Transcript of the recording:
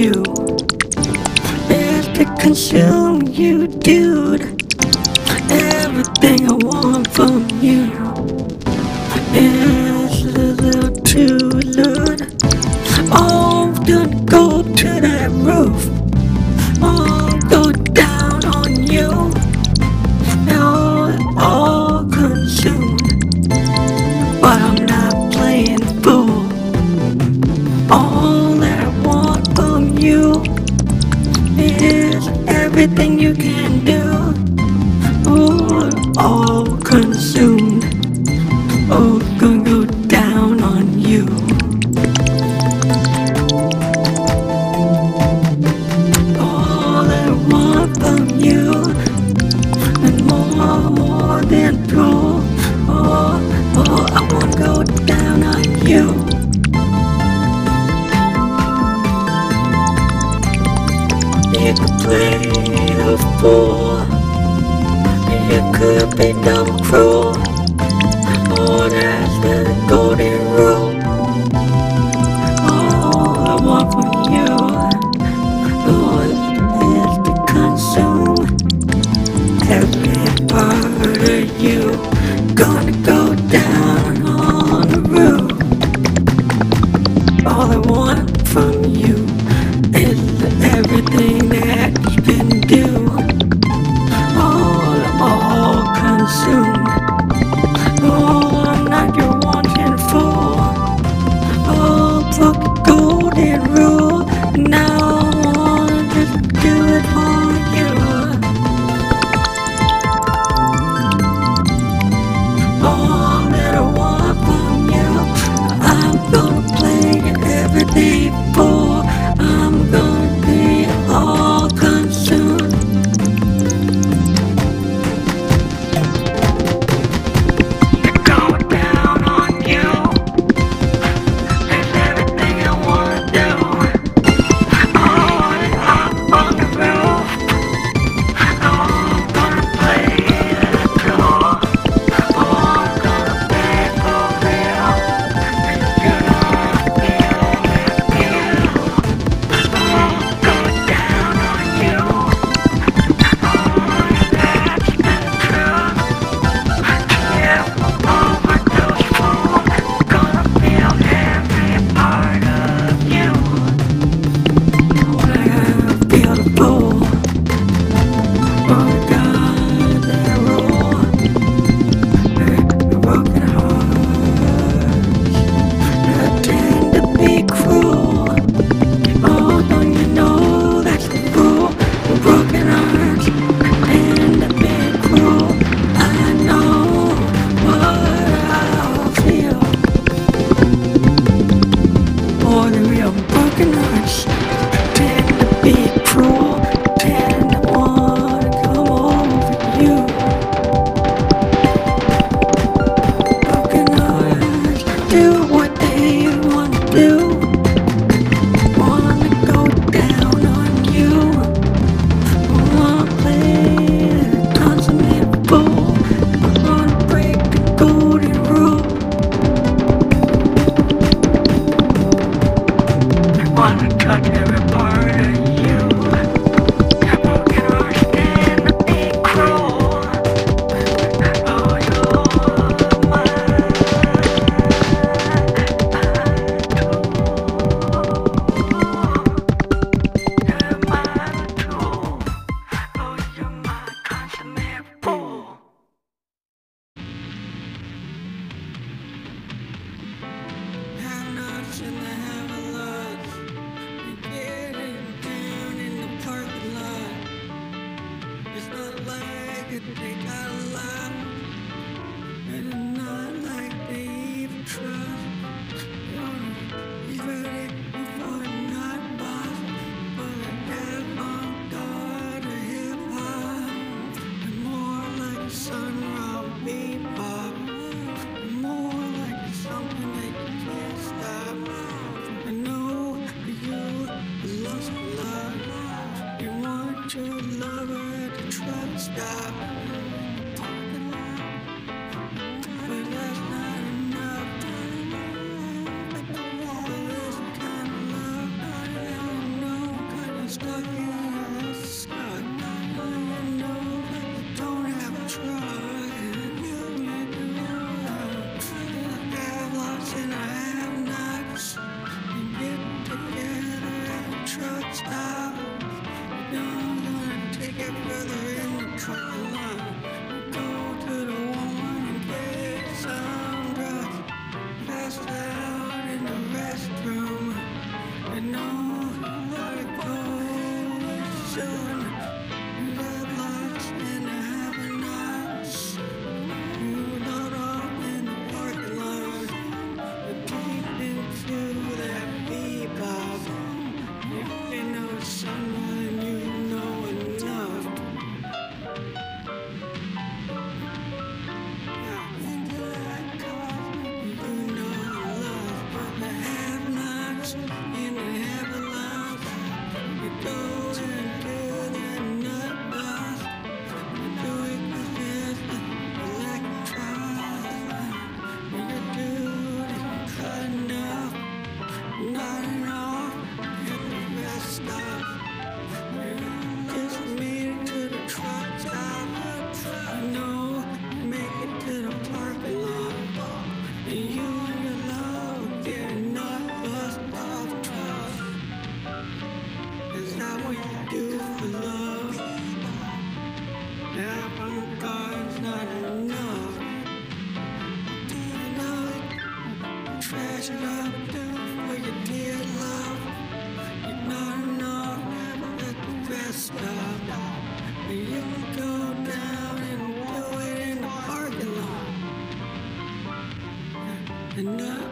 you. to consume you, dude. Everything I want from you is a little too loud. Oh, don't go to that roof. You go down and do the parking lot. And